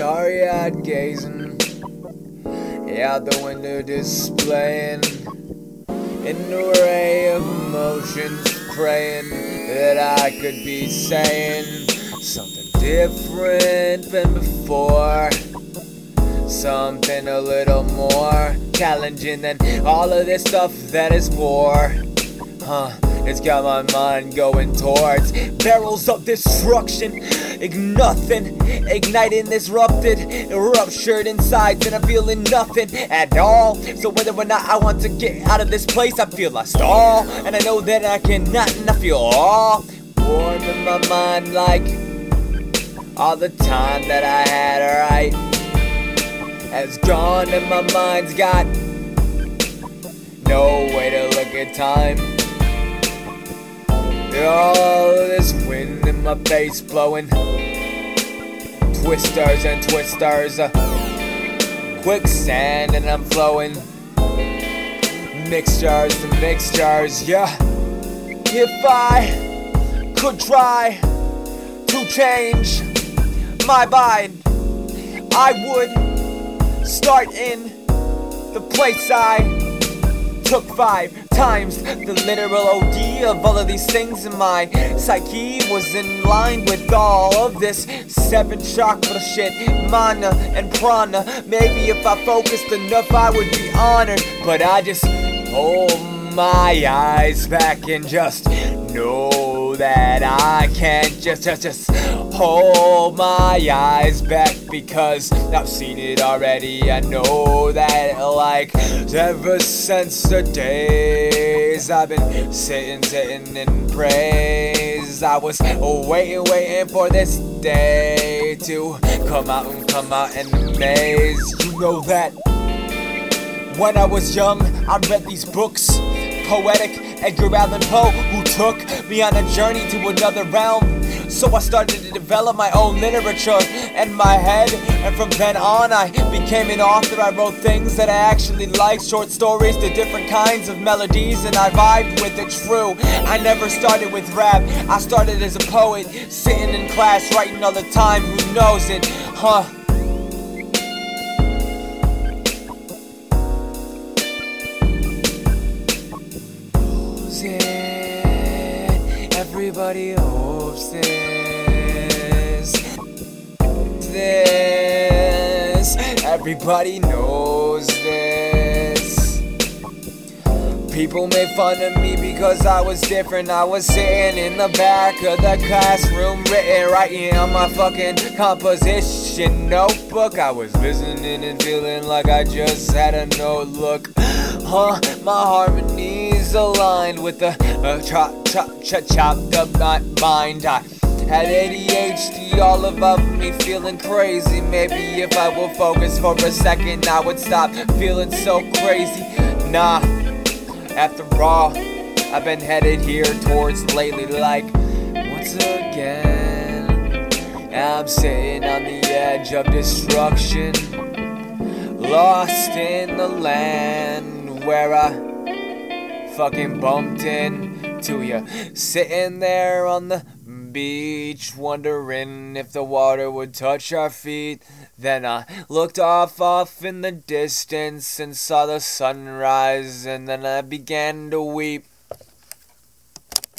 starry eyed gazing out the window, displaying an array of emotions, praying that I could be saying something different than before. Something a little more challenging than all of this stuff that is war. Huh, it's got my mind going towards barrels of destruction. Nothing, igniting, disrupted, ruptured inside, and I'm feeling nothing at all. So whether or not I want to get out of this place, I feel I stall, and I know that I cannot, and I feel all warm in my mind, like all the time that I had right has gone, and my mind's got no way to look at time. All this wind in my face blowing. Twisters and twisters. Uh, quicksand and I'm flowing. Mixtures and mixtures, yeah. If I could try to change my mind, I would start in the place I took five times the literal OD of all of these things in my psyche was in line with all of this seven chakra shit, mana and prana. Maybe if I focused enough, I would be honored, but I just hold my eyes back and just know that I can't just just just hold my eyes back because I've seen it already. I know that like ever since the days I've been sitting, sitting in praise. I was waiting, waiting for this day to come out and come out and amaze. You know that when I was young, I read these books poetic Edgar Allan Poe, who took me on a journey to another realm. So I started to develop my own literature in my head, and from then on, I became an author. I wrote things that I actually liked, short stories, the different kinds of melodies, and I vibed with it. True, I never started with rap, I started as a poet, sitting in class, writing all the time. Who knows it, huh? Everybody hopes this. This. Everybody knows this. People made fun of me because I was different. I was sitting in the back of the classroom, written, writing on my fucking composition notebook. I was listening and feeling like I just had a notebook. Huh, my harmonies aligned with the uh, chop, chop, chop, chopped up mind. I had ADHD all about me feeling crazy. Maybe if I would focus for a second, I would stop feeling so crazy. Nah, after all, I've been headed here towards lately, like once again. I'm sitting on the edge of destruction, lost in the land where I fucking bumped into you. Sitting there on the beach, wondering if the water would touch our feet. Then I looked off, off in the distance and saw the sunrise, and then I began to weep.